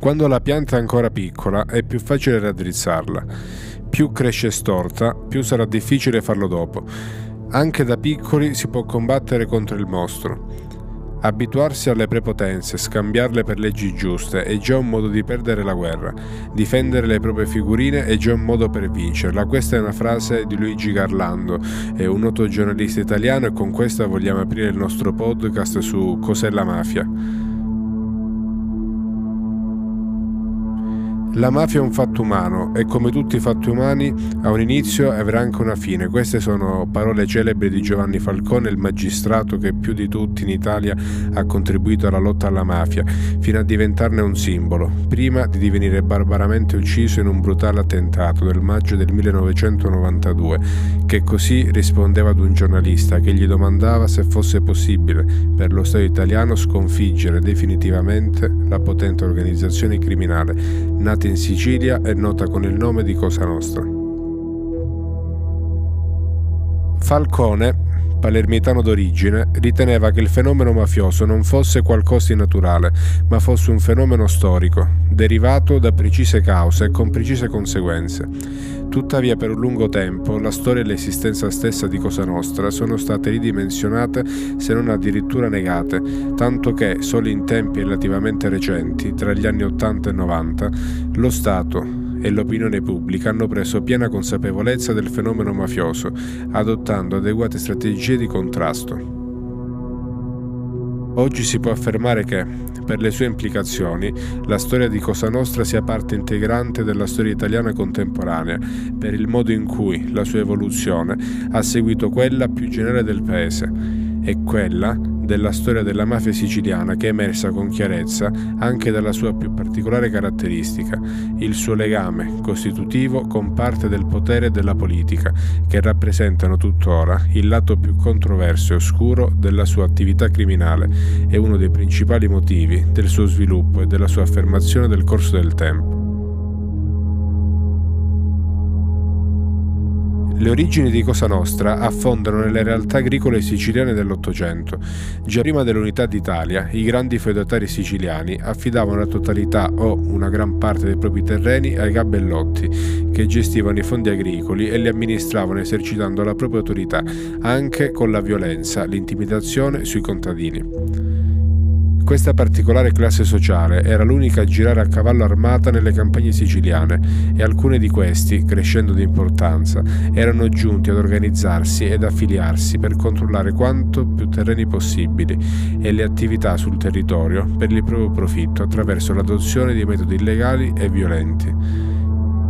Quando la pianta è ancora piccola è più facile raddrizzarla. Più cresce storta, più sarà difficile farlo dopo. Anche da piccoli si può combattere contro il mostro. Abituarsi alle prepotenze, scambiarle per leggi giuste è già un modo di perdere la guerra. Difendere le proprie figurine è già un modo per vincerla. Questa è una frase di Luigi Garlando, è un noto giornalista italiano e con questa vogliamo aprire il nostro podcast su Cos'è la mafia. La mafia è un fatto umano e come tutti i fatti umani ha un inizio e avrà anche una fine. Queste sono parole celebri di Giovanni Falcone, il magistrato che più di tutti in Italia ha contribuito alla lotta alla mafia, fino a diventarne un simbolo, prima di divenire barbaramente ucciso in un brutale attentato del maggio del 1992, che così rispondeva ad un giornalista che gli domandava se fosse possibile per lo Stato italiano sconfiggere definitivamente la potente organizzazione criminale nata nata in Sicilia e nota con il nome di Cosa Nostra. Falcone, palermitano d'origine, riteneva che il fenomeno mafioso non fosse qualcosa di naturale, ma fosse un fenomeno storico, derivato da precise cause e con precise conseguenze. Tuttavia per un lungo tempo la storia e l'esistenza stessa di Cosa Nostra sono state ridimensionate se non addirittura negate, tanto che solo in tempi relativamente recenti, tra gli anni 80 e 90, lo Stato e l'opinione pubblica hanno preso piena consapevolezza del fenomeno mafioso, adottando adeguate strategie di contrasto. Oggi si può affermare che, per le sue implicazioni, la storia di Cosa Nostra sia parte integrante della storia italiana contemporanea, per il modo in cui la sua evoluzione ha seguito quella più generale del paese e quella della storia della mafia siciliana che è emersa con chiarezza anche dalla sua più particolare caratteristica, il suo legame costitutivo con parte del potere e della politica, che rappresentano tuttora il lato più controverso e oscuro della sua attività criminale e uno dei principali motivi del suo sviluppo e della sua affermazione nel corso del tempo. Le origini di Cosa Nostra affondano nelle realtà agricole siciliane dell'Ottocento. Già prima dell'unità d'Italia, i grandi feudatari siciliani affidavano la totalità o una gran parte dei propri terreni ai gabellotti, che gestivano i fondi agricoli e li amministravano esercitando la propria autorità, anche con la violenza, l'intimidazione sui contadini. Questa particolare classe sociale era l'unica a girare a cavallo armata nelle campagne siciliane e alcuni di questi, crescendo di importanza, erano giunti ad organizzarsi ed affiliarsi per controllare quanto più terreni possibili e le attività sul territorio per il proprio profitto attraverso l'adozione di metodi illegali e violenti.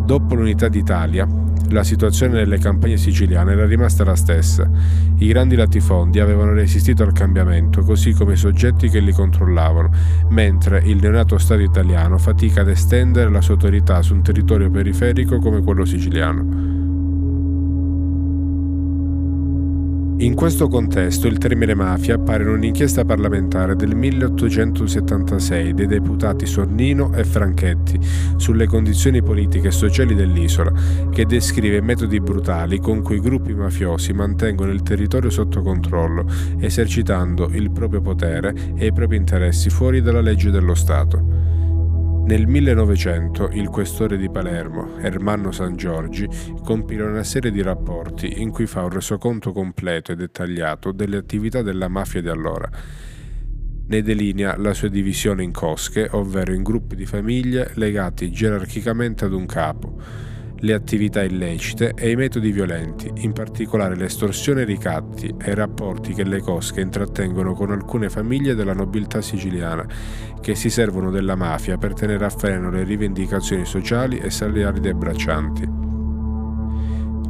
Dopo l'unità d'Italia, la situazione nelle campagne siciliane era rimasta la stessa. I grandi latifondi avevano resistito al cambiamento, così come i soggetti che li controllavano, mentre il neonato Stato italiano fatica ad estendere la sua autorità su un territorio periferico come quello siciliano. In questo contesto il termine mafia appare in un'inchiesta parlamentare del 1876 dei deputati Sornino e Franchetti sulle condizioni politiche e sociali dell'isola, che descrive metodi brutali con cui i gruppi mafiosi mantengono il territorio sotto controllo, esercitando il proprio potere e i propri interessi fuori dalla legge dello Stato. Nel 1900 il questore di Palermo, Ermanno San Giorgi, compila una serie di rapporti in cui fa un resoconto completo e dettagliato delle attività della mafia di allora. Ne delinea la sua divisione in cosche, ovvero in gruppi di famiglie legati gerarchicamente ad un capo le attività illecite e i metodi violenti, in particolare l'estorsione e i ricatti e i rapporti che le cosche intrattengono con alcune famiglie della nobiltà siciliana, che si servono della mafia per tenere a freno le rivendicazioni sociali e salariali dei braccianti.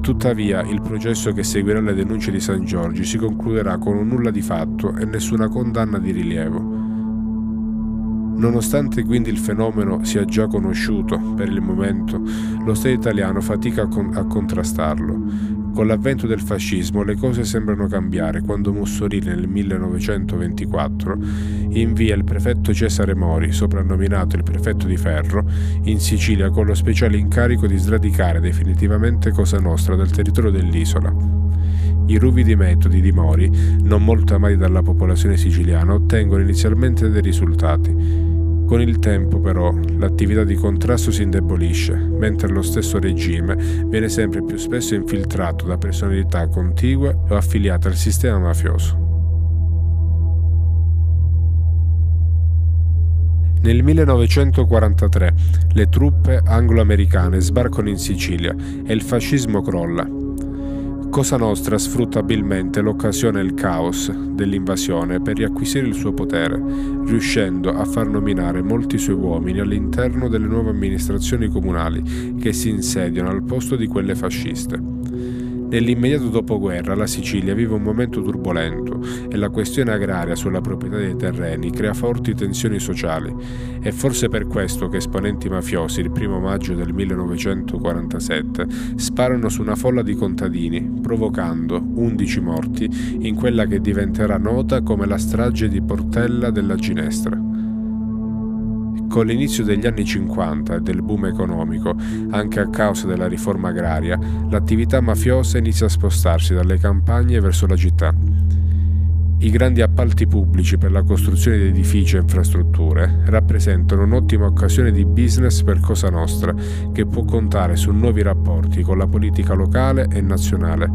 Tuttavia, il processo che seguirà le denunce di San Giorgi si concluderà con un nulla di fatto e nessuna condanna di rilievo. Nonostante quindi il fenomeno sia già conosciuto per il momento, lo Stato italiano fatica a, con- a, contrastarlo. Con l'avvento del fascismo le cose sembrano cambiare quando Mussolini nel 1924 invia il prefetto Cesare Mori, soprannominato il prefetto di ferro, in Sicilia con lo speciale incarico di sradicare definitivamente Cosa Nostra dal territorio dell'isola. I ruvidi metodi di Mori, non molto amati dalla popolazione siciliana, ottengono inizialmente dei risultati. Con il tempo però l'attività di contrasto si indebolisce, mentre lo stesso regime viene sempre più spesso infiltrato da personalità contigue o affiliate al sistema mafioso. Nel 1943 le truppe anglo-americane sbarcano in Sicilia e il fascismo crolla. Cosa Nostra sfrutta abilmente l'occasione e il caos dell'invasione per riacquisire il suo potere, riuscendo a far nominare molti suoi uomini all'interno delle nuove amministrazioni comunali che si insediano al posto di quelle fasciste. Nell'immediato dopoguerra la Sicilia vive un momento turbolento e la questione agraria sulla proprietà dei terreni crea forti tensioni sociali. È forse per questo che esponenti mafiosi il primo maggio del 1947 sparano su una folla di contadini, provocando 11 morti in quella che diventerà nota come la strage di Portella della Ginestra. Con l'inizio degli anni 50 e del boom economico, anche a causa della riforma agraria, l'attività mafiosa inizia a spostarsi dalle campagne verso la città. I grandi appalti pubblici per la costruzione di edifici e infrastrutture rappresentano un'ottima occasione di business per Cosa Nostra, che può contare su nuovi rapporti con la politica locale e nazionale.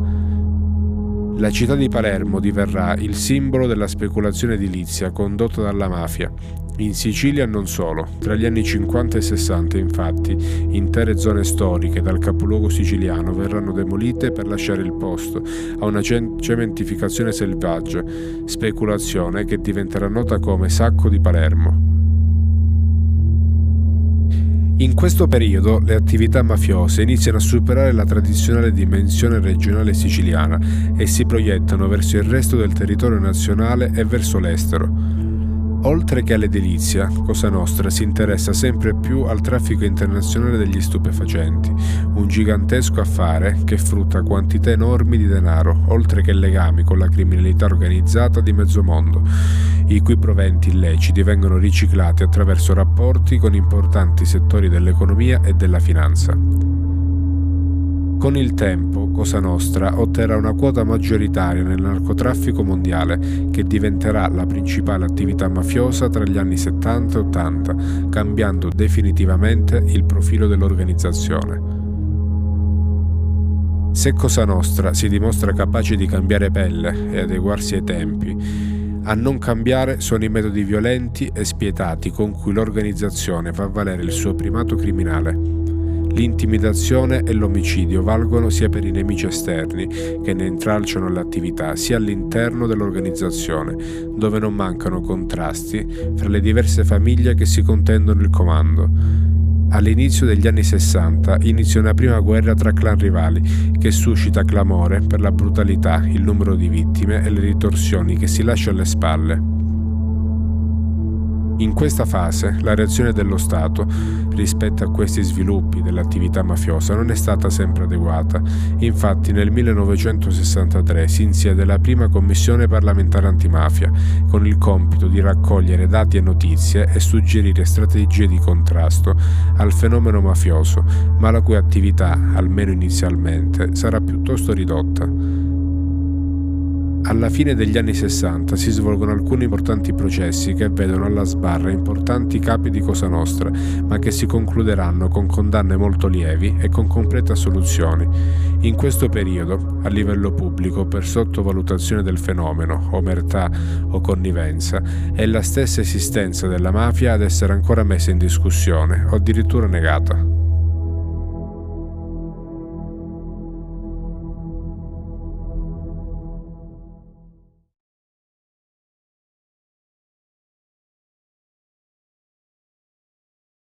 La città di Palermo diverrà il simbolo della speculazione edilizia condotta dalla mafia. In Sicilia non solo, tra gli anni 50 e 60 infatti intere zone storiche dal capoluogo siciliano verranno demolite per lasciare il posto a una cementificazione selvaggia, speculazione che diventerà nota come Sacco di Palermo. In questo periodo le attività mafiose iniziano a superare la tradizionale dimensione regionale siciliana e si proiettano verso il resto del territorio nazionale e verso l'estero. Oltre che all'edilizia, Cosa Nostra si interessa sempre più al traffico internazionale degli stupefacenti, un gigantesco affare che frutta quantità enormi di denaro, oltre che legami con la criminalità organizzata di mezzo mondo, i cui proventi illeciti vengono riciclati attraverso rapporti con importanti settori dell'economia e della finanza. Con il tempo, Cosa Nostra otterrà una quota maggioritaria nel narcotraffico mondiale che diventerà la principale attività mafiosa tra gli anni 70 e 80, cambiando definitivamente il profilo dell'organizzazione. Se Cosa Nostra si dimostra capace di cambiare pelle e adeguarsi ai tempi, a non cambiare sono i metodi violenti e spietati con cui l'organizzazione fa valere il suo primato criminale. L'intimidazione e l'omicidio valgono sia per i nemici esterni che ne intralciano l'attività, sia all'interno dell'organizzazione, dove non mancano contrasti fra le diverse famiglie che si contendono il comando. All'inizio degli anni 60 inizia una prima guerra tra clan rivali che suscita clamore per la brutalità, il numero di vittime e le ritorsioni che si lascia alle spalle. In questa fase la reazione dello Stato rispetto a questi sviluppi dell'attività mafiosa non è stata sempre adeguata. Infatti nel 1963 si insiede la prima commissione parlamentare antimafia con il compito di raccogliere dati e notizie e suggerire strategie di contrasto al fenomeno mafioso, ma la cui attività, almeno inizialmente, sarà piuttosto ridotta. Alla fine degli anni 60 si svolgono alcuni importanti processi che vedono alla sbarra importanti capi di Cosa Nostra, ma che si concluderanno con condanne molto lievi e con complete assoluzioni. In questo periodo, a livello pubblico, per sottovalutazione del fenomeno, omertà o connivenza, è la stessa esistenza della mafia ad essere ancora messa in discussione o addirittura negata.